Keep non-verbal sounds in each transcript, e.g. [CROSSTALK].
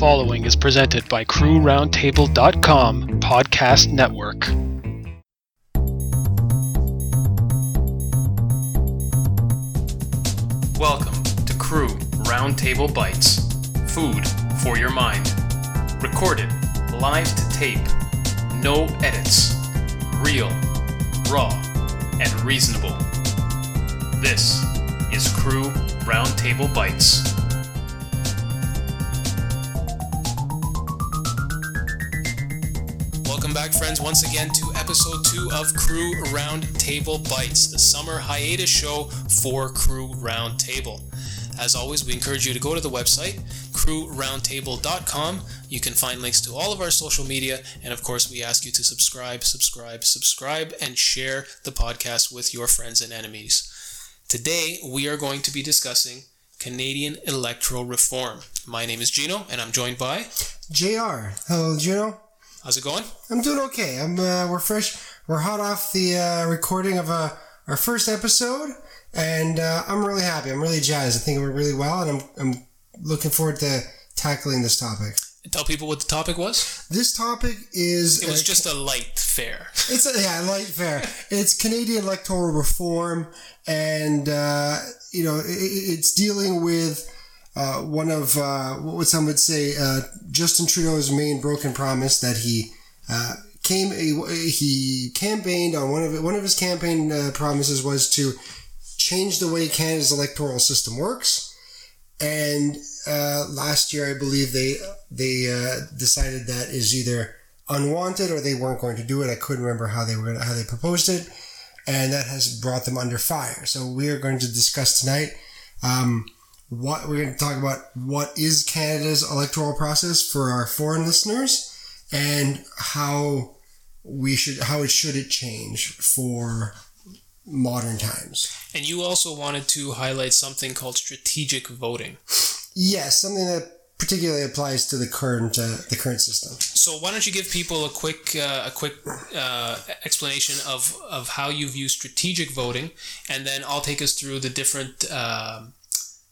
following is presented by CrewRoundtable.com Podcast Network. Welcome to Crew Roundtable Bites Food for your mind. Recorded live to tape. No edits. Real, raw, and reasonable. This is Crew Roundtable Bites. Welcome back, friends, once again to episode two of Crew Roundtable Bites, the summer hiatus show for Crew Roundtable. As always, we encourage you to go to the website, crewroundtable.com. You can find links to all of our social media, and of course, we ask you to subscribe, subscribe, subscribe, and share the podcast with your friends and enemies. Today, we are going to be discussing Canadian electoral reform. My name is Gino, and I'm joined by JR. Hello, Gino. How's it going? I'm doing okay. I'm uh, we're fresh. We're hot off the uh, recording of uh, our first episode, and uh, I'm really happy. I'm really jazzed. I think it went really well, and I'm I'm looking forward to tackling this topic. And tell people what the topic was. This topic is It was just a light fair. [LAUGHS] It's a, yeah, light fair. It's Canadian electoral reform, and uh, you know it, it's dealing with uh, one of uh, what some would say uh, Justin Trudeau's main broken promise that he uh, came he campaigned on one of one of his campaign uh, promises was to change the way Canada's electoral system works, and last year I believe they they decided that is either unwanted or they weren't going to do it. I couldn't remember how they were how they proposed it, and that has brought them under fire. So we are going to discuss tonight. Um, what we're going to talk about what is Canada's electoral process for our foreign listeners and how we should how it should it change for modern times. And you also wanted to highlight something called strategic voting. Yes, something that particularly applies to the current uh, the current system. So why don't you give people a quick uh, a quick uh, explanation of of how you view strategic voting, and then I'll take us through the different um,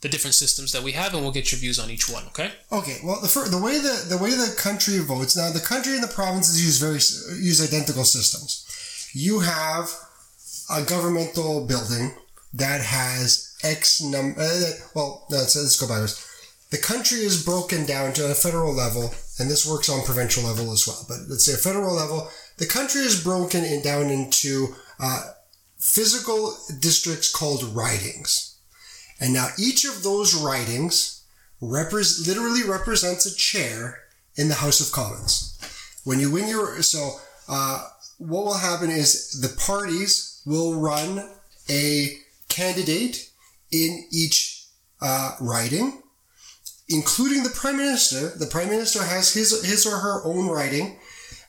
the different systems that we have, and we'll get your views on each one. Okay. Okay. Well, the fir- the way the the way the country votes now, the country and the provinces use very use identical systems. You have a governmental building that has X number. Uh, well, no, let's, let's go backwards. The country is broken down to a federal level, and this works on provincial level as well. But let's say a federal level, the country is broken in, down into uh, physical districts called ridings. And now each of those ridings repre- literally represents a chair in the House of Commons. When you win your, so uh, what will happen is the parties will run a candidate in each uh, riding, including the prime minister. The prime minister has his his or her own riding,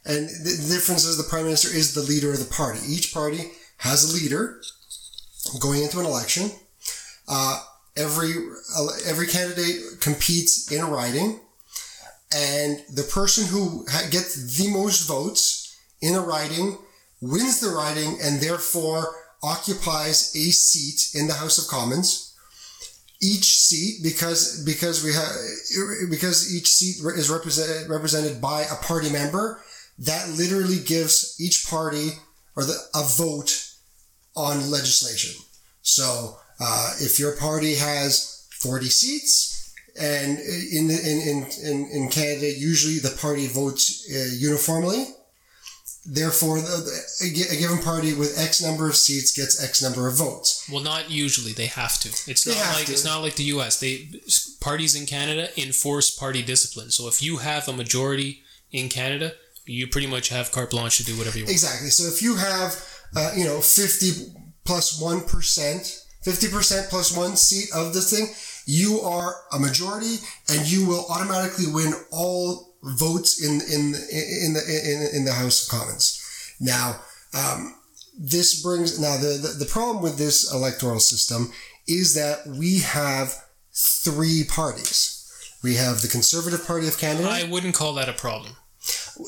and the difference is the prime minister is the leader of the party. Each party has a leader going into an election. Uh, every every candidate competes in a riding, and the person who gets the most votes in a riding wins the riding and therefore occupies a seat in the House of Commons. Each seat, because because we have because each seat is represented represented by a party member, that literally gives each party or the a vote on legislation. So uh, if your party has 40 seats, and in, in, in, in Canada, usually the party votes uh, uniformly. Therefore, the, a given party with X number of seats gets X number of votes. Well, not usually. They have to. It's not like to. it's not like the U.S. They parties in Canada enforce party discipline. So if you have a majority in Canada, you pretty much have carte blanche to do whatever you want. Exactly. So if you have, uh, you know, fifty plus one percent 50% plus one seat of this thing, you are a majority and you will automatically win all votes in, in, in the, in, in the House of Commons. Now, um, this brings, now the, the, the problem with this electoral system is that we have three parties. We have the Conservative Party of Canada. I wouldn't call that a problem.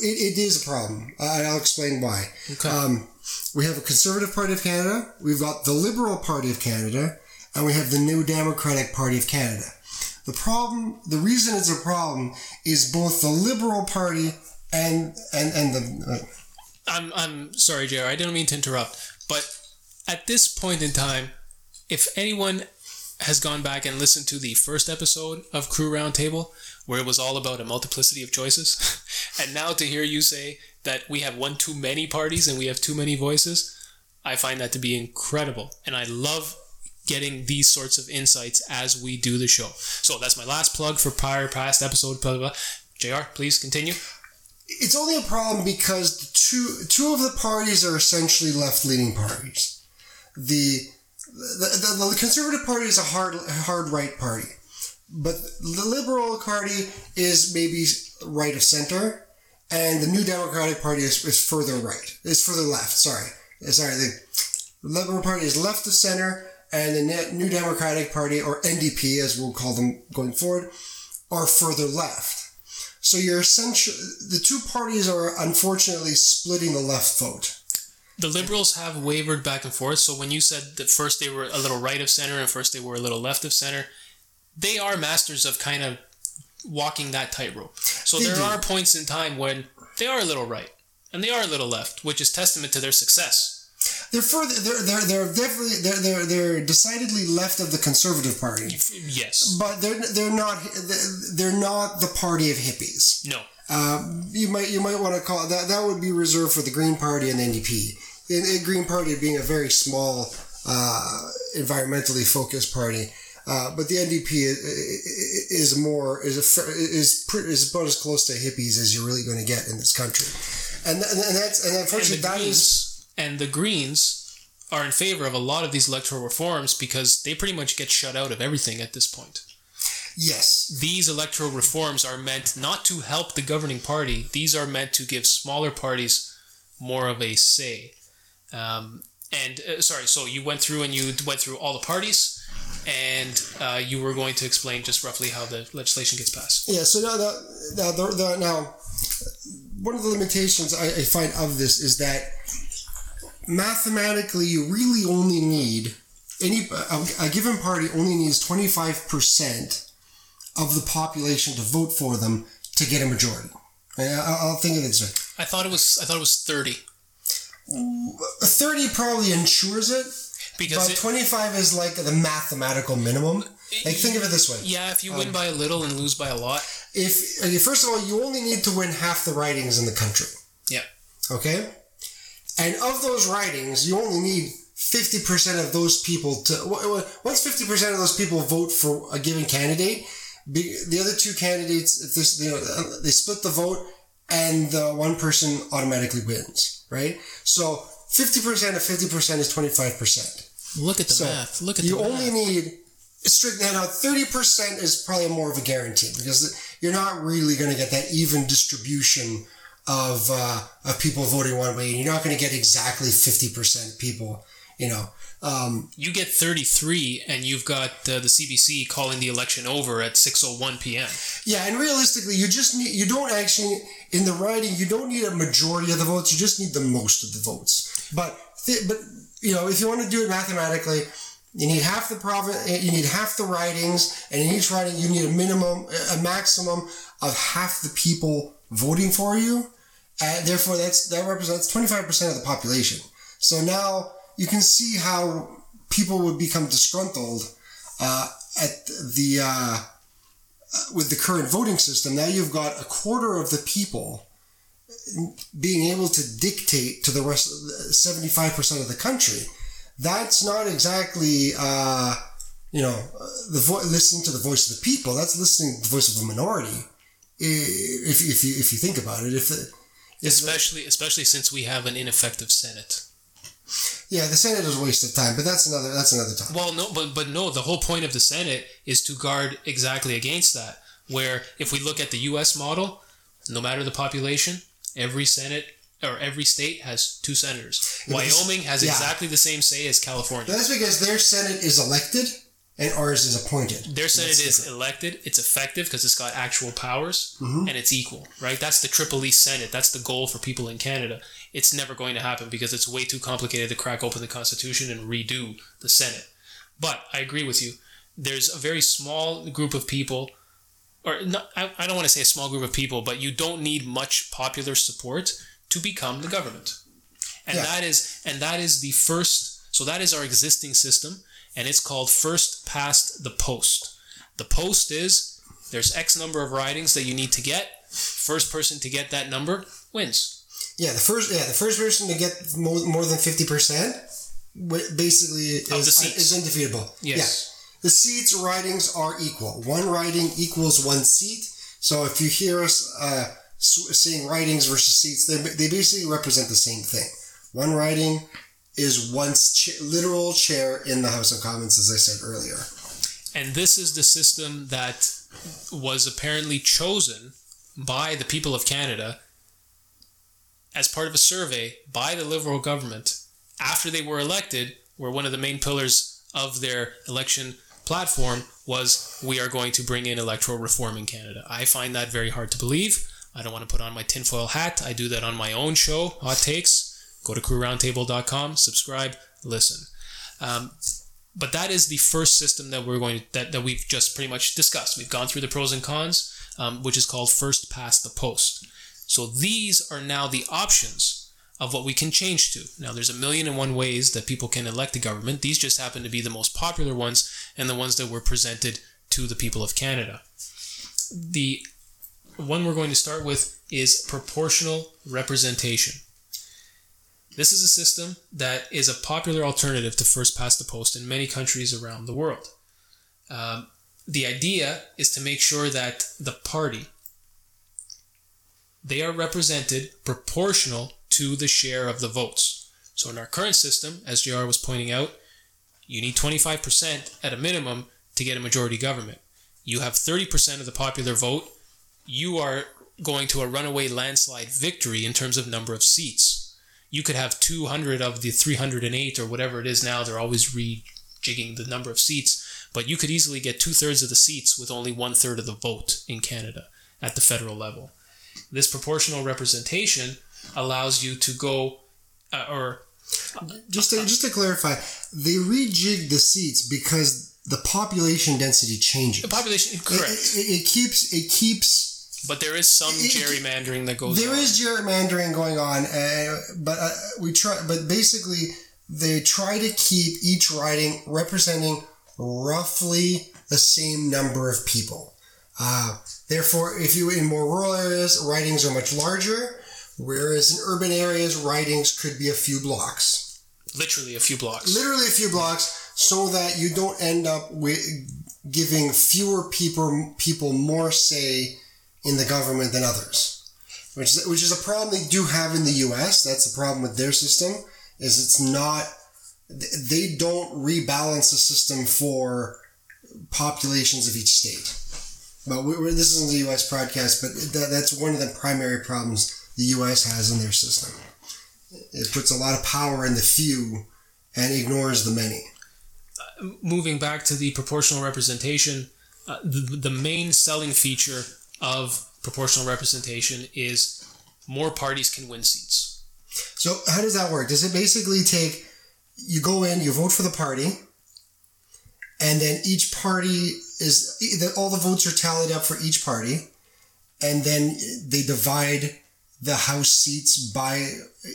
It, it is a problem. I'll explain why. Okay. Um, we have a Conservative Party of Canada, we've got the Liberal Party of Canada, and we have the New Democratic Party of Canada. The problem, the reason it's a problem, is both the Liberal Party and and and the. Uh, I'm I'm sorry, JR. I didn't mean to interrupt, but at this point in time, if anyone has gone back and listened to the first episode of Crew Roundtable, where it was all about a multiplicity of choices, [LAUGHS] and now to hear you say that we have one too many parties and we have too many voices, I find that to be incredible, and I love getting these sorts of insights as we do the show. So that's my last plug for prior past episode. Blah, blah, blah. Jr. Please continue. It's only a problem because two two of the parties are essentially left leaning parties. The the, the, the conservative party is a hard hard right party, but the liberal party is maybe right of center, and the new democratic party is, is further right. Is further left. Sorry, sorry. The liberal party is left of center, and the new democratic party or NDP, as we'll call them going forward, are further left. So you're essentially the two parties are unfortunately splitting the left vote the liberals have wavered back and forth. So when you said that first they were a little right of center and first they were a little left of center, they are masters of kind of walking that tightrope. So they there do. are points in time when they are a little right and they are a little left, which is testament to their success. They're further. They're they're they're definitely they're they're, they're decidedly left of the conservative party. Yes, but they're they're not they're not the party of hippies. No. Uh, you might you might want to call that that would be reserved for the Green Party and the NDP in Green Party being a very small, uh, environmentally focused party. Uh, but the NDP is, is more is a, is is about as close to hippies as you're really going to get in this country, and and that's and unfortunately and that Greens, is and the Greens are in favor of a lot of these electoral reforms because they pretty much get shut out of everything at this point. Yes. These electoral reforms are meant not to help the governing party. These are meant to give smaller parties more of a say. Um, and uh, sorry, so you went through and you went through all the parties, and uh, you were going to explain just roughly how the legislation gets passed. Yeah. So now, the, now, the, the, now one of the limitations I, I find of this is that mathematically, you really only need any a, a given party only needs twenty five percent of the population to vote for them to get a majority. I, will think of it this way. I thought it was I thought it was thirty. 30 probably ensures it. Because but it, 25 is like the mathematical minimum. Like think of it this way. Yeah, if you um, win by a little and lose by a lot. If first of all, you only need to win half the ridings in the country. Yeah. Okay. And of those ridings, you only need 50% of those people to once 50% of those people vote for a given candidate, the other two candidates if this you know they split the vote and the one person automatically wins right? So 50% of 50% is 25%. Look at the so math. Look at the math. you only need strict now 30% is probably more of a guarantee because you're not really going to get that even distribution of uh, of people voting one way. You're not going to get exactly 50% people, you know. Um, you get 33 and you've got uh, the CBC calling the election over at 6:01 p.m. Yeah, and realistically, you just need you don't actually in the riding you don't need a majority of the votes. You just need the most of the votes. But th- but you know if you want to do it mathematically. You need half the province. You need half the ridings, and in each riding, you need a minimum, a maximum of half the people voting for you. And therefore, that's that represents twenty five percent of the population. So now you can see how people would become disgruntled uh, at the uh, with the current voting system. Now you've got a quarter of the people being able to dictate to the rest, seventy five percent of the country. That's not exactly. Uh, you know, the vo- listening to the voice of the people. That's listening to the voice of a minority. If, if you if you think about it, if, the, if especially especially since we have an ineffective Senate. Yeah, the Senate is a waste of time, but that's another that's another time. Well, no, but but no, the whole point of the Senate is to guard exactly against that. Where if we look at the U.S. model, no matter the population, every Senate or every state has two senators. Wyoming has yeah. exactly the same say as California. That's because their Senate is elected and ours is appointed. Their Senate is different. elected. It's effective because it's got actual powers mm-hmm. and it's equal, right? That's the Triple E Senate. That's the goal for people in Canada. It's never going to happen because it's way too complicated to crack open the Constitution and redo the Senate. But I agree with you. there's a very small group of people, or not, I, I don't want to say a small group of people, but you don't need much popular support to become the government. And Yeah. that is and that is the first so that is our existing system and it's called first past the post. The post is there's X number of ridings that you need to get. First person to get that number wins. Yeah, the first yeah the first person to get more, more than fifty percent, basically Of is, is undefeatable. Yes. Yeah, the seats ridings are equal. One riding equals one seat. So if you hear us uh, saying ridings versus seats, they they basically represent the same thing. One riding is one ch- literal chair in the House of Commons, as I said earlier. And this is the system that was apparently chosen by the people of Canada as part of a survey by the Liberal government after they were elected, where one of the main pillars of their election platform was we are going to bring in electoral reform in Canada. I find that very hard to believe. I don't want to put on my tinfoil hat. I do that on my own show, Hot Takes. Go to crewroundtable.com, subscribe, listen. Um, but that is the first system that we're going to, that, that we've just pretty much discussed. We've gone through the pros and cons, um, which is called first past the post. So these are now the options of what we can change to. Now there's a million and one ways that people can elect a government. These just happen to be the most popular ones and the ones that were presented to the people of Canada. The one we're going to start with is proportional representation. This is a system that is a popular alternative to first past the post in many countries around the world. Um, the idea is to make sure that the party they are represented proportional to the share of the votes. So in our current system, as JR was pointing out, you need 25% at a minimum to get a majority government. You have 30% of the popular vote. You are going to a runaway landslide victory in terms of number of seats. You could have 200 of the 308 or whatever it is now. They're always rejigging the number of seats, but you could easily get two thirds of the seats with only one third of the vote in Canada at the federal level. This proportional representation allows you to go, uh, or Just to, just to clarify, they rejigged the seats because the population density changes. the population, It- correct. It, it keeps it keeps but there is some it- gerrymandering that goes There on. is gerrymandering going on, uh, but uh, we try. But basically, they try to keep each riding representing roughly the same number of people. Uh, therefore, if you in more rural areas, ridings are much larger, whereas in urban areas, ridings could be a few blocks, literally a few blocks. literally a few blocks, so that you don't end up with giving fewer people people more say in the government than others which is, which is a problem they do have in the U.S. That's the problem with their system is it's not they don't rebalance the system for populations of each state. But we, this isn't the U.S. podcast, but that, that's one of the primary problems the U.S. has in their system. It puts a lot of power in the few and ignores the many. moving back to the proportional representation, uh, the, the main selling feature of proportional representation is more parties can win seats. So how does that work? Does it basically take you go in, you vote for the party, and then each party is all the votes are tallied up for each party, and then they divide the house seats by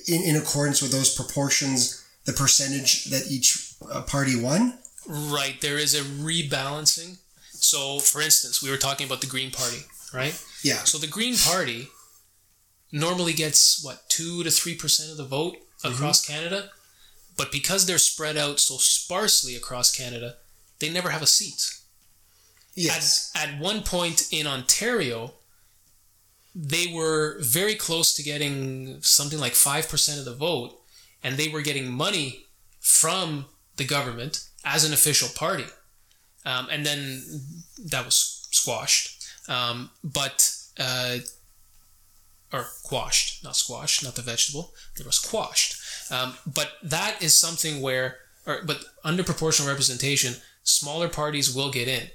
in, in accordance with those proportions, the percentage that each uh, party won. Right, there is a rebalancing. So, for instance, we were talking about the Green Party, right? Yeah. So the Green Party normally gets what two to three percent of the vote across Canada, but because they're spread out so sparsely across Canada, they never have a seat. Yes. At, at one point in Ontario, they were very close to getting something like 5% of the vote, and they were getting money from the government as an official party. Um, and then that was squashed. Um, but, uh, or quashed, not squashed, not the vegetable. It was quashed. Um, but that is something where, or, but under proportional representation, smaller parties will get in.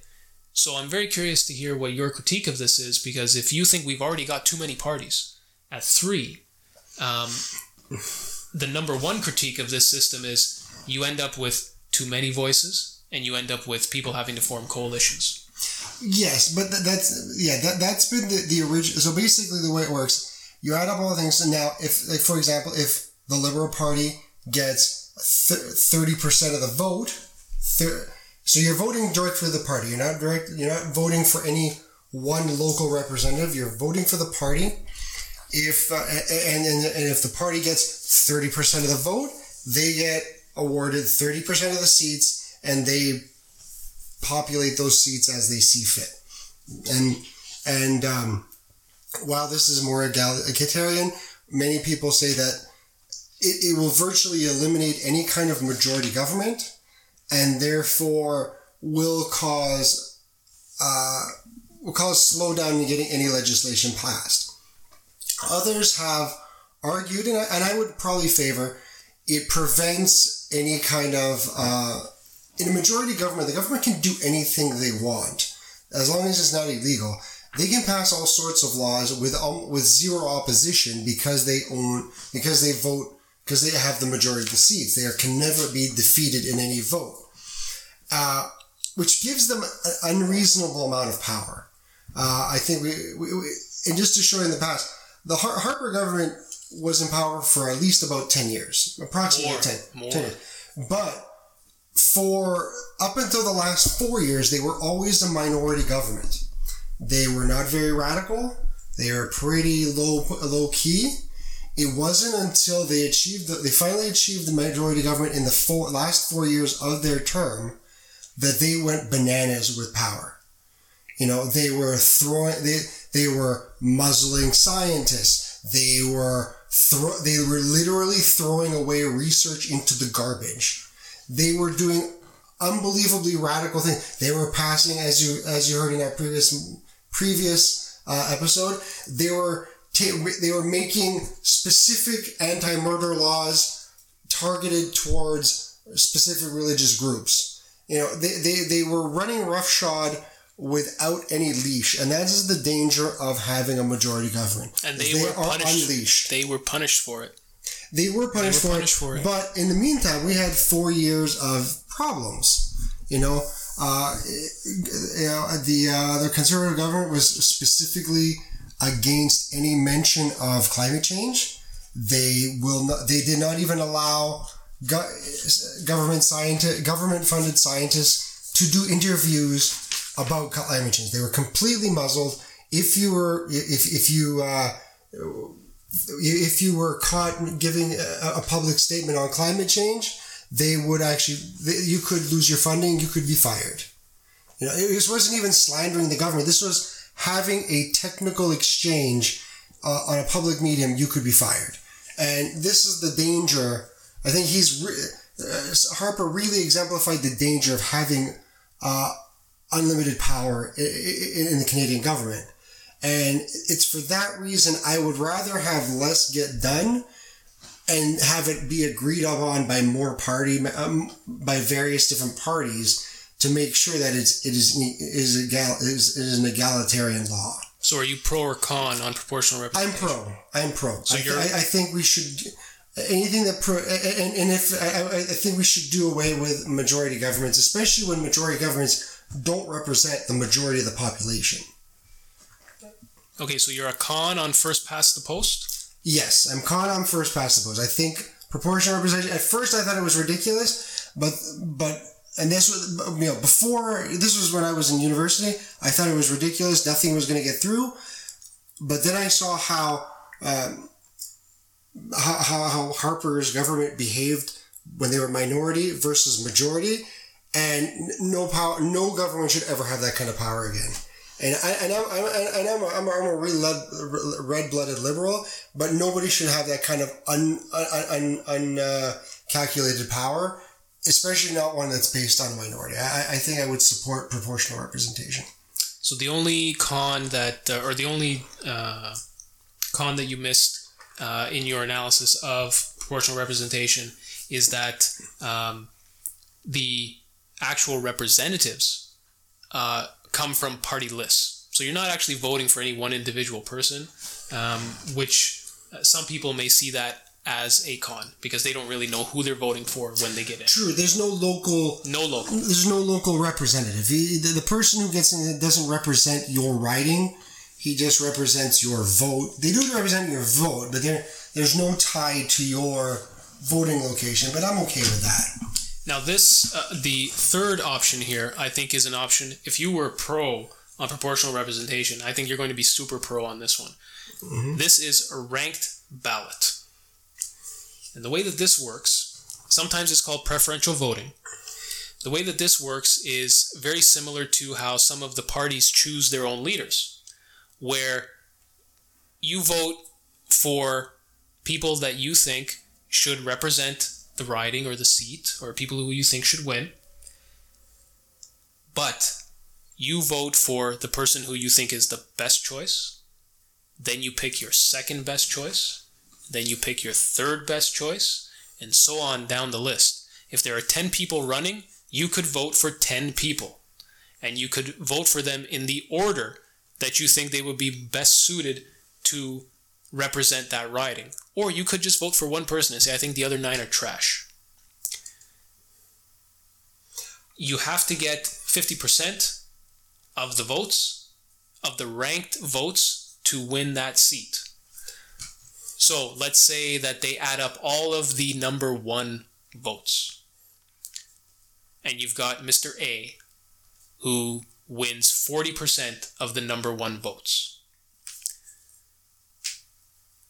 So I'm very curious to hear what your critique of this is because if you think we've already got too many parties at three, um, the number one critique of this system is you end up with too many voices and you end up with people having to form coalitions. Yes, but th- that's yeah that that's been the, the original. So basically, the way it works, you add up all the things. And now, if like for example, if the Liberal Party gets thirty percent of the vote, thir- so you're voting direct for the party. You're not direct. You're not voting for any one local representative. You're voting for the party. If uh, and, and and if the party gets thirty percent of the vote, they get awarded thirty percent of the seats, and they populate those seats as they see fit. And and um, while this is more egalitarian, many people say that it, it will virtually eliminate any kind of majority government, and therefore will cause uh, will cause slowdown in getting any legislation passed. Others have argued, and I, and I would probably favor it prevents any kind of uh, in a majority government, the government can do anything they want as long as it's not illegal. They can pass all sorts of laws with um, with zero opposition because they own because they vote because they have the majority of the seats. They are, can never be defeated in any vote, uh, which gives them an unreasonable amount of power. Uh, I think we, we, we, and just to show you in the past, the Har- Harper government was in power for at least about 10 years, approximately More, 10, more. 10 years. But for up until the last four years, they were always a minority government. They were not very radical. They were pretty low low key. It wasn't until they achieved the, they finally achieved the majority government in the four, last four years of their term that they went bananas with power. You know, they were throwing they they were muzzling scientists. They were throw, they were literally throwing away research into the garbage they were doing unbelievably radical things. They were passing, as you as you heard in that previous previous uh, episode, they were they were making specific anti-murder laws targeted towards specific religious groups. You know, they, they, they were running roughshod without any leash, and that is the danger of having a majority government. And is they, were punished. unleashed. They were punished for it. They were punished, They were for, punished it, for it. But in the meantime, we had four years of problems. You know, uh, you know the uh, the conservative government was specifically against any mention of climate change. They will not. They did not even allow go- government scientist, government funded scientists to do interviews about climate change. They were completely muzzled. If you were, if if you uh, if you were caught giving a, a public statement on climate change, they would actually you could lose your funding. You could be fired. You know, this wasn't even slandering the government. This was having a technical exchange uh, on a public medium. You could be fired, and this is the danger. I think he's re- uh, Harper really exemplified the danger of having uh, unlimited power in, in the Canadian government. And it's for that reason I would rather have less get done and have it be agreed upon by more party um, by various different parties to make sure that it's it is is egal is, is an egalitarian law. So are you pro or con on proportional representation? I'm pro. I'm pro. So I, you're- I, I think we should anything that pro and, and if I, I think we should do away with majority governments, especially when majority governments don't represent the majority of the population. Okay, so you're a con on first past the post. Yes, I'm con on first past the post. I think proportional representation. At first, I thought it was ridiculous, but but and this was you know before this was when I was in university. I thought it was ridiculous. Nothing was going to get through. But then I saw how um, how, how Harper's government behaved when they were minority versus majority, and no power, no government should ever have that kind of power again. And I and I'm, I'm and I'm a, I'm a, I'm a really red blooded liberal, but nobody should have that kind of un, un, un uh, calculated power, especially not one that's based on a minority. I, I think I would support proportional representation. So the only con that, uh, or the only uh, con that you missed uh, in your analysis of proportional representation is that um, the actual representatives uh, come from party lists. So you're not actually voting for any one individual person, um, which uh, some people may see that as a con because they don't really know who they're voting for when they get in. True. There's no local. No local. There's no local representative. He, the, the person who gets in doesn't represent your riding. He just represents your vote. They do represent your vote, but there there's no tie to your voting location. But I'm okay with that. Now, this uh, the third option here. I think is an option. If you were pro on proportional representation, I think you're going to be super pro on this one. Mm-hmm. This is a ranked ballot. And the way that this works, sometimes it's called preferential voting. The way that this works is very similar to how some of the parties choose their own leaders, where you vote for people that you think should represent the riding or the seat, or people who you think should win. But you vote for the person who you think is the best choice. Then you pick your second best choice then you pick your third best choice, and so on down the list. If there are 10 people running, you could vote for 10 people. And you could vote for them in the order that you think they would be best suited to represent that riding. Or you could just vote for one person and say, I think the other nine are trash. You have to get 50% of the votes, of the ranked votes, to win that seat. So let's say that they add up all of the number one votes. And you've got Mr. A, who wins 40% of the number one votes.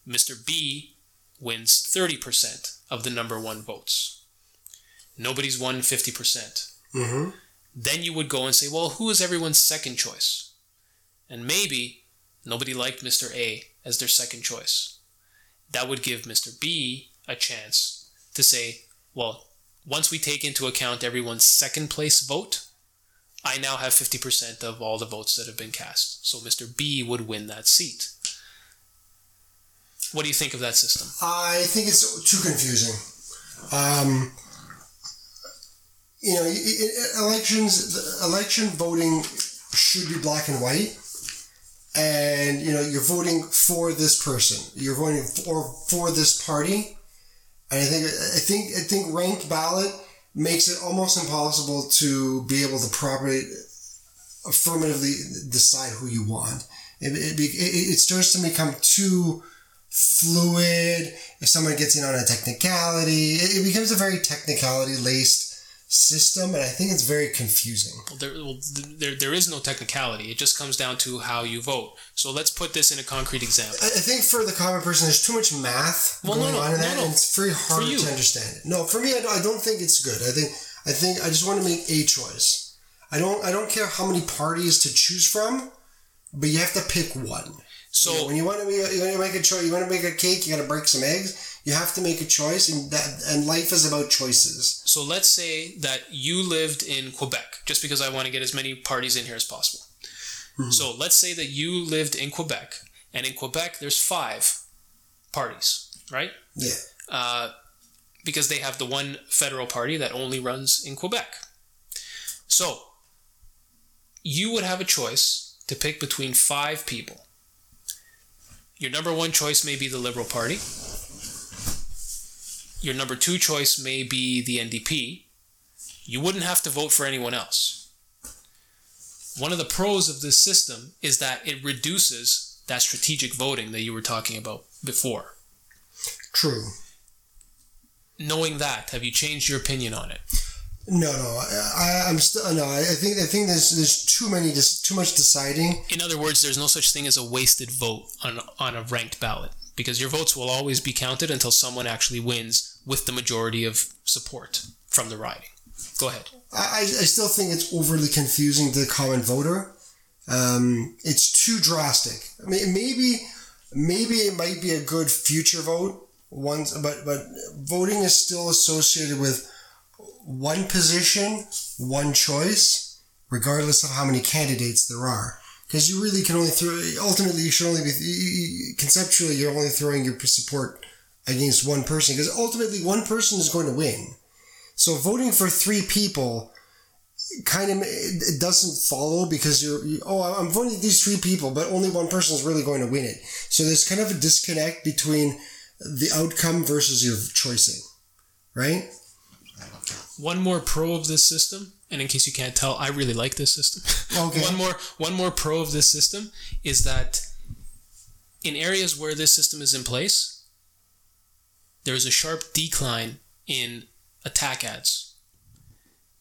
Mr. B wins 30% of the number one votes. Nobody's won 50%. percent Mm-hmm. Then you would go and say, well, who is everyone's second choice? And maybe nobody liked Mr. A as their second choice that would give Mr. B a chance to say, well, once we take into account everyone's second place vote, I now have 50% of all the votes that have been cast. So Mr. B would win that seat. What do you think of that system? I think it's too confusing. Um, you know, elections, election voting should be black and white and you know you're voting for this person you're voting for for this party and i think i think i think ranked ballot makes it almost impossible to be able to properly affirmatively decide who you want. It, it, it, it starts to become too fluid. If someone gets in on a technicality it, it becomes a very technicality laced system, and I think it's very confusing. Well, there, well, there, there is no technicality. It just comes down to how you vote. So let's put this in a concrete example. I, I think for the common person, there's too much math well, going no, no, on in that, no, and it's very hard to understand it. No, for me, I, I don't think it's good. I think I think I just want to make a choice. I don't I don't care how many parties to choose from, but you have to pick one. So you know, when you want to you want to make a choice, you want to make a cake, you got to break some eggs you have to make a choice, and that and life is about choices. So let's say that you lived in Quebec, just because I want to get as many parties in here as possible. Mm-hmm. So let's say that you lived in Quebec, and in Quebec there's five parties, right? Yeah. Uh, because they have the one federal party that only runs in Quebec. So you would have a choice to pick between five people. Your number one choice may be the Liberal Party your number two choice may be the NDP, you wouldn't have to vote for anyone else. One of the pros of this system is that it reduces that strategic voting that you were talking about before. True. Knowing that, have you changed your opinion on it? No, no, I, I'm still no. I think I think there's there's too many, just too much deciding. In other words, there's no such thing as a wasted vote on on a ranked ballot because your votes will always be counted until someone actually wins with the majority of support from the riding. Go ahead. I, I still think it's overly confusing to the common voter. Um, it's too drastic. I mean, maybe maybe it might be a good future vote once, but but voting is still associated with one position, one choice, regardless of how many candidates there are. Because you really can only throw. Ultimately, you should only be conceptually. You're only throwing your support against one person because ultimately one person is going to win. So voting for three people kind of it doesn't follow because you're you, oh I'm voting these three people, but only one person is really going to win it. So there's kind of a disconnect between the outcome versus your choicing, right? One more pro of this system, and in case you can't tell, I really like this system. [LAUGHS] Okay. one more one more pro of this system is that in areas where this system is in place, there is a sharp decline in attack ads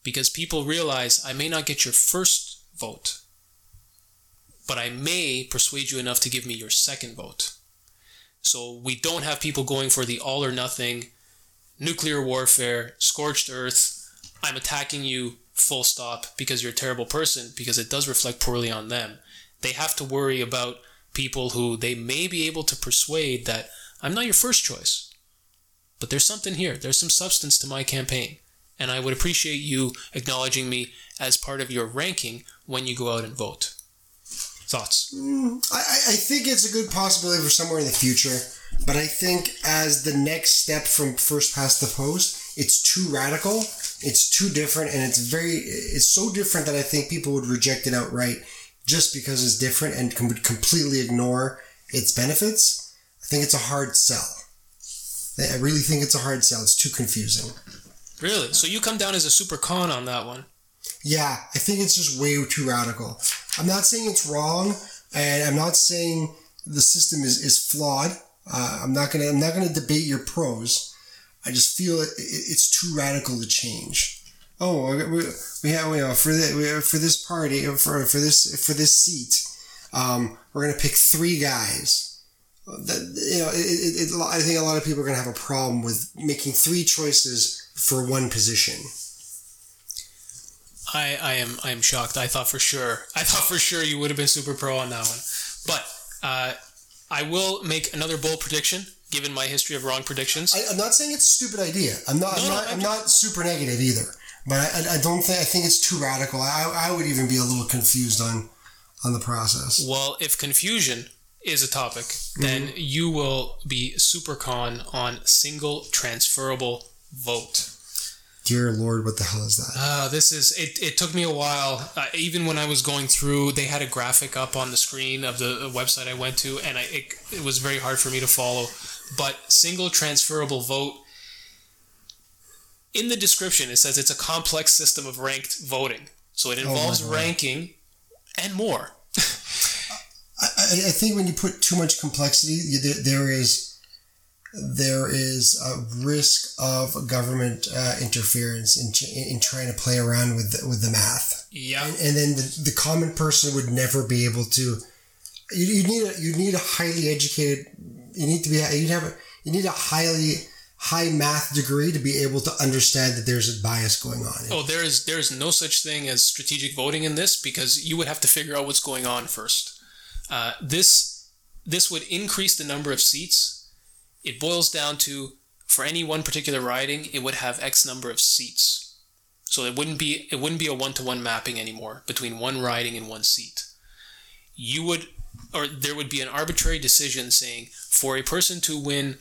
because people realize I may not get your first vote, but I may persuade you enough to give me your second vote. So we don't have people going for the all or nothing nuclear warfare, scorched earth. I'm attacking you full stop because you're a terrible person because it does reflect poorly on them. They have to worry about people who they may be able to persuade that I'm not your first choice. But there's something here. There's some substance to my campaign. And I would appreciate you acknowledging me as part of your ranking when you go out and vote. Thoughts? Mm, I, I I think it's a good possibility for somewhere in the future, but I think as the next step from first past the post, it's too radical, it's too different, and it's very, it's so different that I think people would reject it outright just because it's different and com- would completely ignore its benefits. I think it's a hard sell. I really think it's a hard sell. It's too confusing. Really? So you come down as a super con on that one. Yeah, I think it's just way too radical. I'm not saying it's wrong, and I'm not saying the system is, is flawed. Uh, I'm not gonna I'm not gonna debate your pros. I just feel it, it, it's too radical to change. Oh, we, we have you know for the, for this party for for this for this seat, um, we're gonna pick three guys. That, you know, it, it, I think a lot of people are gonna have a problem with making three choices for one position. I, I am I am shocked. I thought for sure I thought for sure you would have been super pro on that one. But uh, I will make another bold prediction, given my history of wrong predictions. I, I'm not saying it's a stupid idea. I'm not. No, I'm no, not. I'm I'm not super negative either. But I, I, don't think. I think it's too radical. I, I would even be a little confused on, on the process. well, if confusion is a topic, then you will be super con on single transferable vote. Dear Lord, what the hell is that? Uh, this is it. It took me a while. Uh, even when I was going through, they had a graphic up on the screen of the website I went to, and I it, it was very hard for me to follow. But single transferable vote. In the description, it says it's a complex system of ranked voting, so it involves God. ranking and more. I, I think when you put too much complexity, there, there is there is a risk of government uh, interference in, in trying to play around with the, with the math. Yeah, and, and then the, the common person would never be able to. You, you need a you need a highly educated. You need to be you have you need a highly high math degree to be able to understand that there's a bias going on. Oh, there is there is no such thing as strategic voting in this because you would have to figure out what's going on first. Uh, this this would increase the number of seats. It boils down to for any one particular riding, it would have X number of seats. So it wouldn't be it wouldn't be a one to one mapping anymore between one riding and one seat. You would or there would be an arbitrary decision saying for a person to win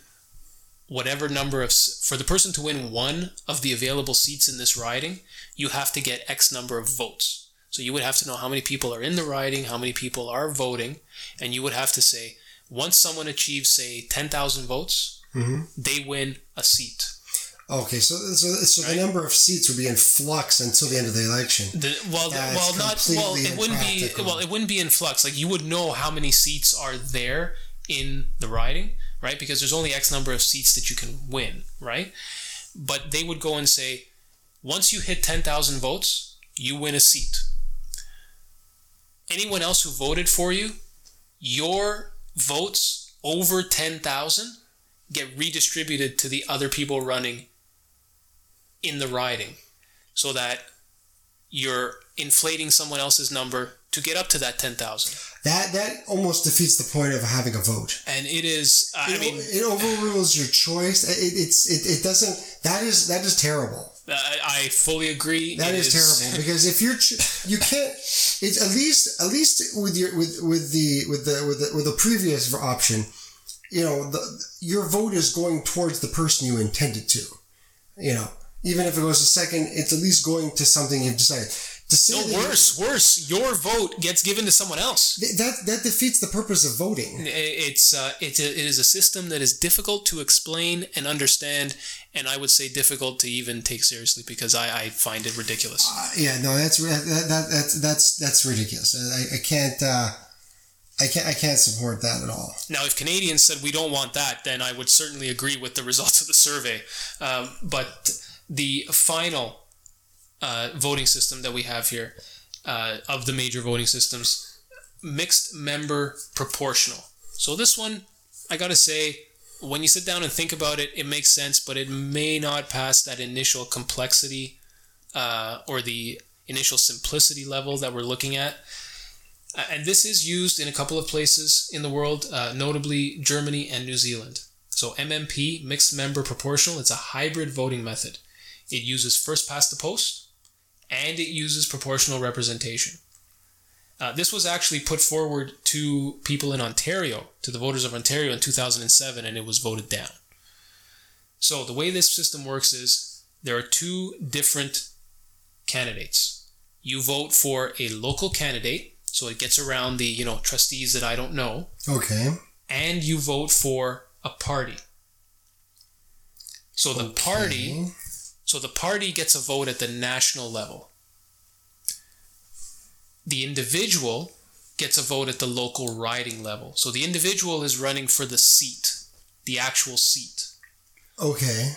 whatever number of for the person to win one of the available seats in this riding, you have to get X number of votes. So you would have to know how many people are in the riding, how many people are voting, and you would have to say once someone achieves say 10,000 votes, mm-hmm. they win a seat. Okay, so so, so the number of seats would be in flux until the end of the election. The, well, well, not well. It wouldn't be well. It wouldn't be in flux. Like you would know how many seats are there in the riding, right? Because there's only X number of seats that you can win, right? But they would go and say, once you hit ten thousand votes, you win a seat. Anyone else who voted for you, your votes over ten thousand get redistributed to the other people running in the riding so that you're inflating someone else's number to get up to that 10,000. That that almost defeats the point of having a vote. And it is, I It, mean, it overrules your choice. It, it's it, it doesn't. That is that is terrible. I, I fully agree. That is, is terrible [LAUGHS] because if you're you can't. It's at least at least with your with with the with the with the with the previous option. You know, the, your vote is going towards the person you intended to. You know, even if it goes to second, it's at least going to something you've decided. To say No, that you- worse, worse. Your vote gets given to someone else. th- that that defeats the purpose of voting. It's uh, it's a, it is a system that is difficult to explain and understand, and I would say difficult to even take seriously because I, I find it ridiculous. Uh, yeah, no, that's that, that that's that's that's ridiculous. I, I can't uh, I can't I can't support that at all. Now, if Canadians said we don't want that, then I would certainly agree with the results of the survey. Um, but the final uh, voting system that we have here uh, of the major voting systems, mixed member proportional. So this one, I gotta say, when you sit down and think about it, it makes sense, but it may not pass that initial complexity uh, or the initial simplicity level that we're looking at. Uh, and this is used in a couple of places in the world, uh, notably Germany and New Zealand. So MMP, mixed member proportional, it's a hybrid voting method. It uses first past the post and it uses proportional representation. Uh, this was actually put forward to people in Ontario, to the voters of Ontario in 2007, and it was voted down. So the way this system works is there are two different candidates. You vote for a local candidate, so it gets around the you know trustees that I don't know, Okay. and you vote for a party. So the party, Okay. So the party gets a vote at the national level. The individual gets a vote at the local riding level. So the individual is running for the seat, the actual seat. Okay.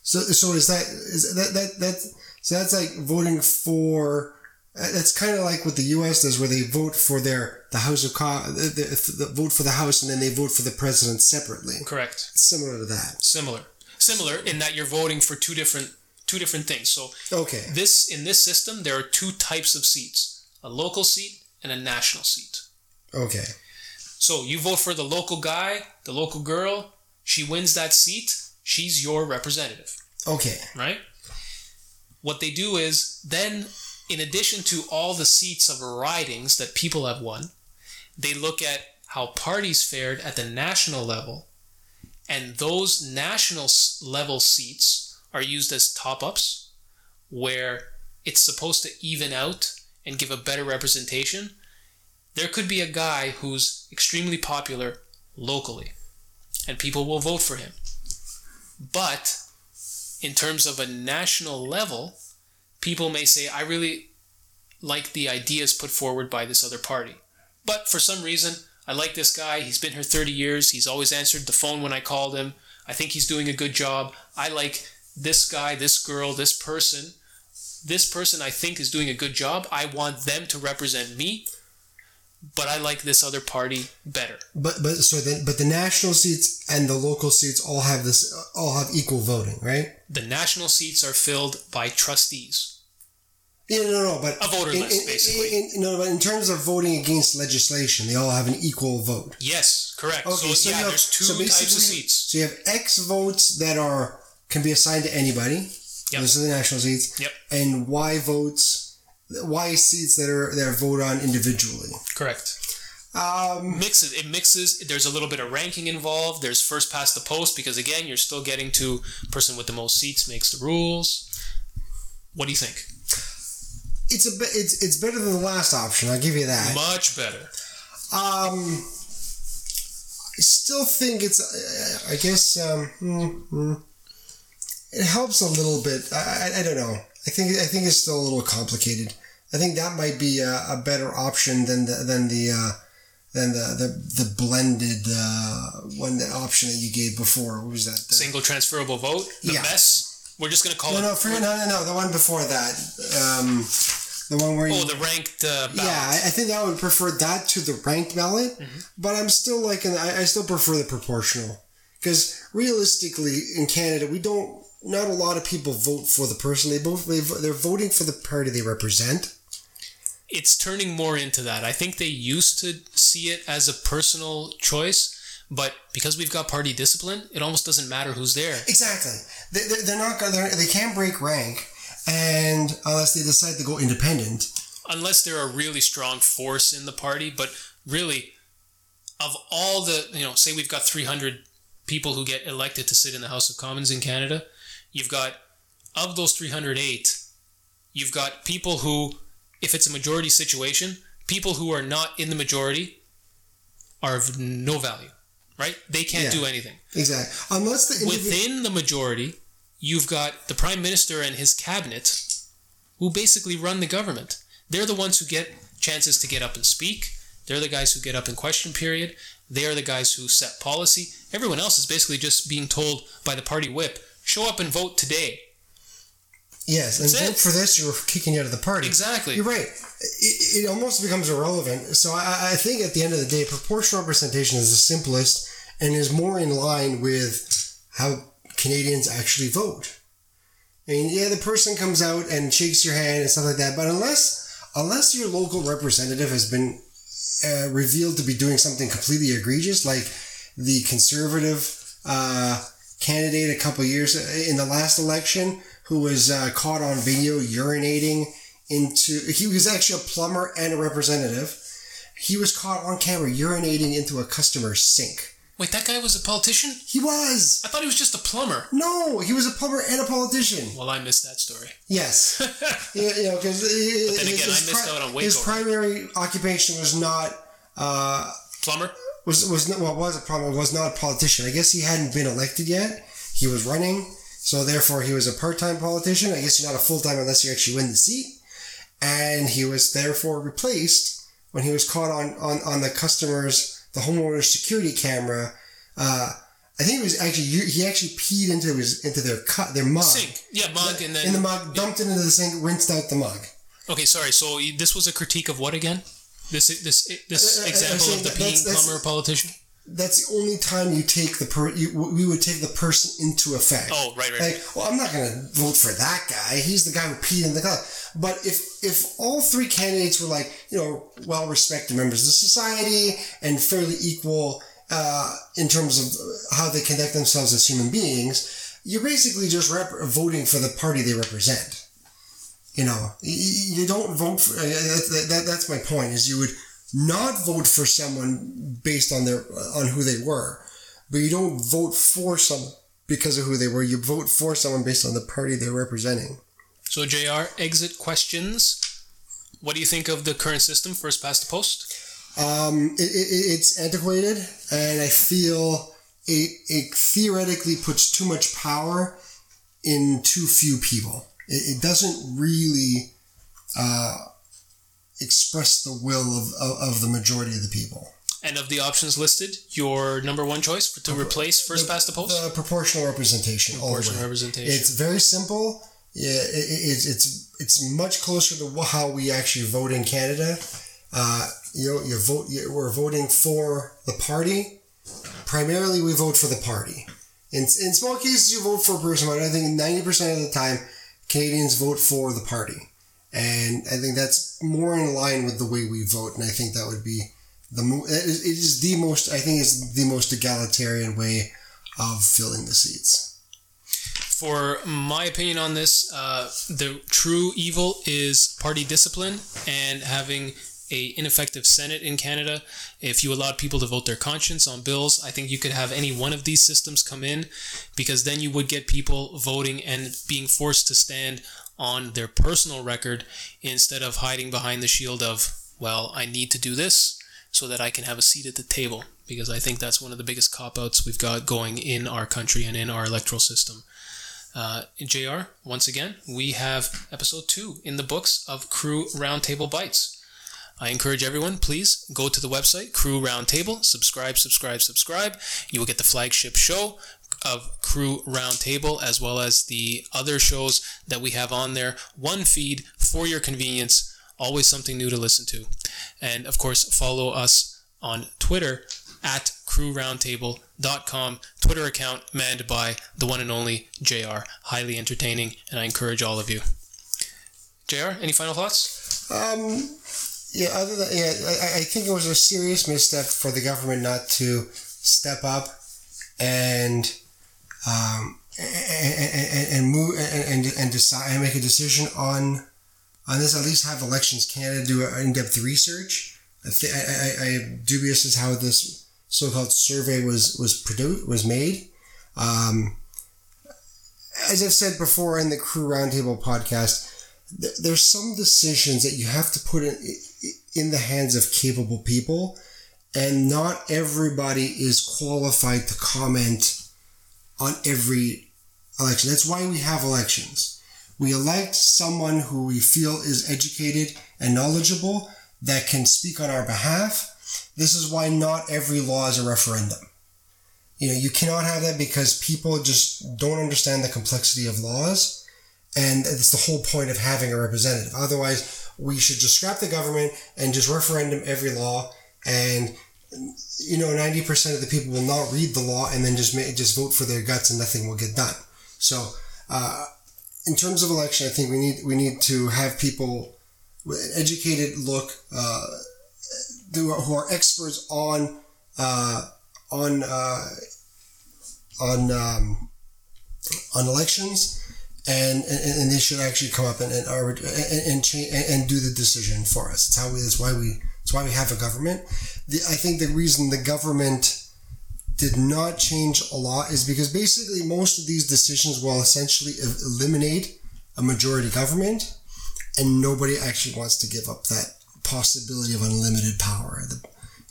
So so is that is that that that so that's like voting for. That's kind of like what the U.S. does, where they vote for their the House of Co- the, the, the vote for the House, and then they vote for the president separately. Correct. Similar to that. Similar. Similar in that you're voting for two different two different things. So Okay. this in this system there are two types of seats: a local seat and a national seat. Okay. So you vote for the local guy, the local girl, she wins that seat, she's your representative, Okay. right? What they do is then, in addition to all the seats of ridings that people have won, they look at how parties fared at the national level, and those national level seats are used as top ups, where it's supposed to even out and give a better representation. There could be a guy who's extremely popular locally, and people will vote for him. But in terms of a national level, people may say, I really like the ideas put forward by this other party. But for some reason, I like this guy. He's been here 30 years. He's always answered the phone when I called him. I think he's doing a good job. I like this guy, this girl, this person. This person I think is doing a good job. I want them to represent me, but I like this other party better. But but so then but the national seats and the local seats all have this all have equal voting, right? The national seats are filled by trustees. Yeah, no, no, but A voter in, list, in- basically. in- no, but in terms of voting against legislation, they all have an equal vote. Yes, correct. Okay, so, so yeah, you have- there's two so types of basically- seats. So you have X votes that are can be assigned to anybody. Yep. Those are the national seats. Yep. And Y votes, Y seats that are that are voted on individually. Correct. Um, Mixes it mixes. There's a little bit of ranking involved. There's first past the post because again, you're still getting to person with the most seats makes the rules. What do you think? It's a bit, it's it's better than the last option. I'll give you that. Much better. Um, I still think it's. uh, I guess um, hmm, hmm. it helps a little bit. I, I I don't know. I think I think it's still a little complicated. I think that might be a, a better option than the than the uh, than the the, the blended uh, one the option that you gave before. What was that? The- Single transferable vote. The Yeah. mess. We're just gonna call no, it. no, for, no, no, no. The one before that. Um, the one where you. Oh, the ranked uh, ballot. Yeah, I, I think I would prefer that to the ranked ballot, but I'm still like, an, I, I still prefer the proportional because realistically, in Canada, we don't. Not a lot of people vote for the person they both they, they're voting for the party they represent. it's turning more into that. I think they used to see it as a personal choice, but because we've got party discipline, it almost doesn't matter who's there. Exactly. They, they're, they're not gonna. They can't break rank, and unless they decide to go independent. unless they're a really strong force in the party. But really, of all the, you know, say we've got 300 people who get elected to sit in the House of Commons in Canada, you've got, of those 308, You've got people who, if it's a majority situation, people who are not in the majority are of no value, right? They can't Yeah. do anything. Exactly. Unless the individual. Within the majority, you've got the prime minister and his cabinet who basically run the government. They're the ones who get chances to get up and speak. They're the guys who get up in question period. They are the guys who set policy. Everyone else is basically just being told by the party whip, show up and vote today. Yes, and vote for this, you're kicking you out of the party. Exactly. You're right. It, it almost becomes irrelevant. So I, I think at the end of the day, proportional representation is the simplest and is more in line with how Canadians actually vote. I mean, yeah, the person comes out and shakes your hand and stuff like that, but unless unless your local representative has been uh, revealed to be doing something completely egregious, like the conservative uh, candidate a couple years in the last election who was uh, caught on video urinating into he was actually a plumber and a representative he was caught on camera urinating into a customer's sink Wait, that guy was a politician? he was I thought he was just a plumber. no he was a plumber and a politician Well, I missed that story. yes [LAUGHS] yeah, you know because then again, I missed out on Waco. his primary occupation was not uh, Plumber? was was not, well was a plumber was not a politician. I guess he hadn't been elected yet. He was running, so therefore he was a part time politician. I guess you're not a full time unless you actually win the seat. And he was therefore replaced when he was caught on on, on the customers the homeowner's security camera. Uh, I think it was actually he actually peed into his into their cut their mug Sink. Yeah, mug, and then. in the mug, dumped it into the sink, rinsed out the mug. Okay, sorry. So this was a critique of what again? This this this Uh, uh, uh, example of the that- that's- peeing that's- plumber politician. That's the only time you take the per you, we would take the person into effect. Oh, right, right. Like, well, I'm not going to vote for that guy. He's the guy who peed in the car. But if if all three candidates were like, you know, well respected members of the society and fairly equal uh, in terms of how they conduct themselves as human beings, you're basically just rep- voting for the party they represent. You know, you don't vote for. Uh, that, that, that's my point. Is you would not vote for someone based on their on who they were, but you don't vote for someone because of who they were. You vote for someone based on the party they're representing. So JR. Exit questions. What do you think of the current system? First past the post. Um, it, it, it's antiquated, and I feel it, it theoretically puts too much power in too few people. It, it doesn't really uh, express the will of, of, of the majority of the people. And of the options listed, your number one choice to replace first past the post. The proportional representation. Proportional representation. It's very simple. Yeah, it, it, it's it's it's much closer to how we actually vote in Canada. Uh, you know, you vote. You, we're voting for the party. Primarily, we vote for the party. In, in small cases, you vote for a person, but I think ninety percent of the time, Canadians vote for the party, and I think that's more in line with the way we vote. And I think that would be the mo- it is the most. I think it's the most egalitarian way of filling the seats. For my opinion on this, uh, the true evil is party discipline and having a ineffective Senate in Canada. If you allowed people to vote their conscience on bills, I think you could have any one of these systems come in because then you would get people voting and being forced to stand on their personal record instead of hiding behind the shield of, well, I need to do this so that I can have a seat at the table because I think that's one of the biggest cop outs we've got going in our country and in our electoral system. Uh, JR, once again, we have episode two in the books of Crew Roundtable Bites. I encourage everyone, please go to the website, Crew Roundtable, subscribe, subscribe, subscribe. You will get the flagship show of Crew Roundtable as well as the other shows that we have on there. One feed for your convenience, always something new to listen to. And of course, follow us on Twitter at crewroundtable.com Twitter account manned by the one and only JR. Highly entertaining, and I encourage all of you. JR, any final thoughts? Um, yeah, other than yeah, I, I think it was a serious misstep for the government not to step up and um, and, and, move and, and, and decide and make a decision on on this. At least have Elections Canada do an in-depth research. I, th- I, I, I am dubious as how this so-called survey was was produced was made. Um, as I've said before in the Crew Roundtable podcast, th- there's some decisions that you have to put in in the hands of capable people, and not everybody is qualified to comment on every election. That's why we have elections. We elect someone who we feel is educated and knowledgeable that can speak on our behalf. This is why not every law is a referendum. You know, you cannot have that because people just don't understand the complexity of laws. And it's the whole point of having a representative. Otherwise, we should just scrap the government and just referendum every law. And, you know, 90% of the people will not read the law and then just make, just vote for their guts and nothing will get done. So, uh, in terms of election, I think we need, we need to have people with an educated look, uh, who are experts on, uh, on uh, on um, on elections, and, and, and they should actually come up and and and, and, change, and do the decision for us. It's how we. That's why we. That's why we have a government. The, I think the reason the government did not change a lot is because basically most of these decisions will essentially eliminate a majority government, and nobody actually wants to give up that possibility of unlimited power. The,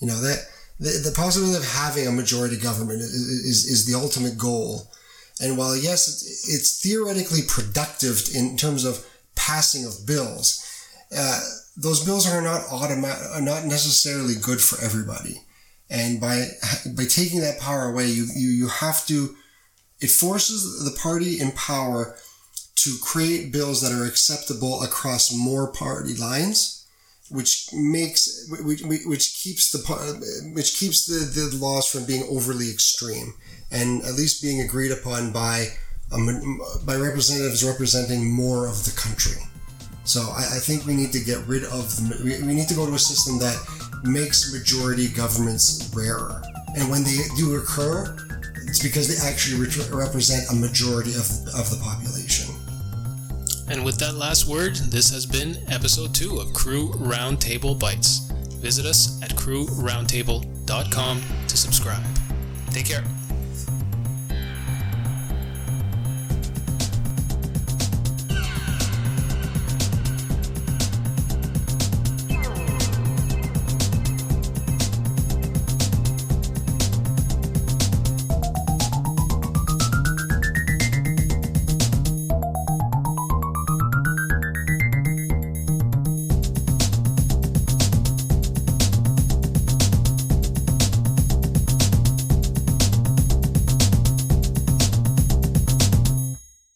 you know that the, the possibility of having a majority government is, is, is the ultimate goal. And while yes, it's, it's, theoretically productive in terms of passing of bills, uh, those bills are not automatic, are not necessarily good for everybody. And by by taking that power away, you, you you have to. It forces the party in power to create bills that are acceptable across more party lines which makes which, which keeps the which keeps the, the laws from being overly extreme and at least being agreed upon by um, by representatives representing more of the country. So I, I, think we need to get rid of the we, need to go to a system that makes majority governments rarer, and when they do occur, it's because they actually re- represent a majority of of the population. And with that last word, this has been episode 2 of Crew Roundtable Bites. Visit us at crewroundtable.com to subscribe. Take care.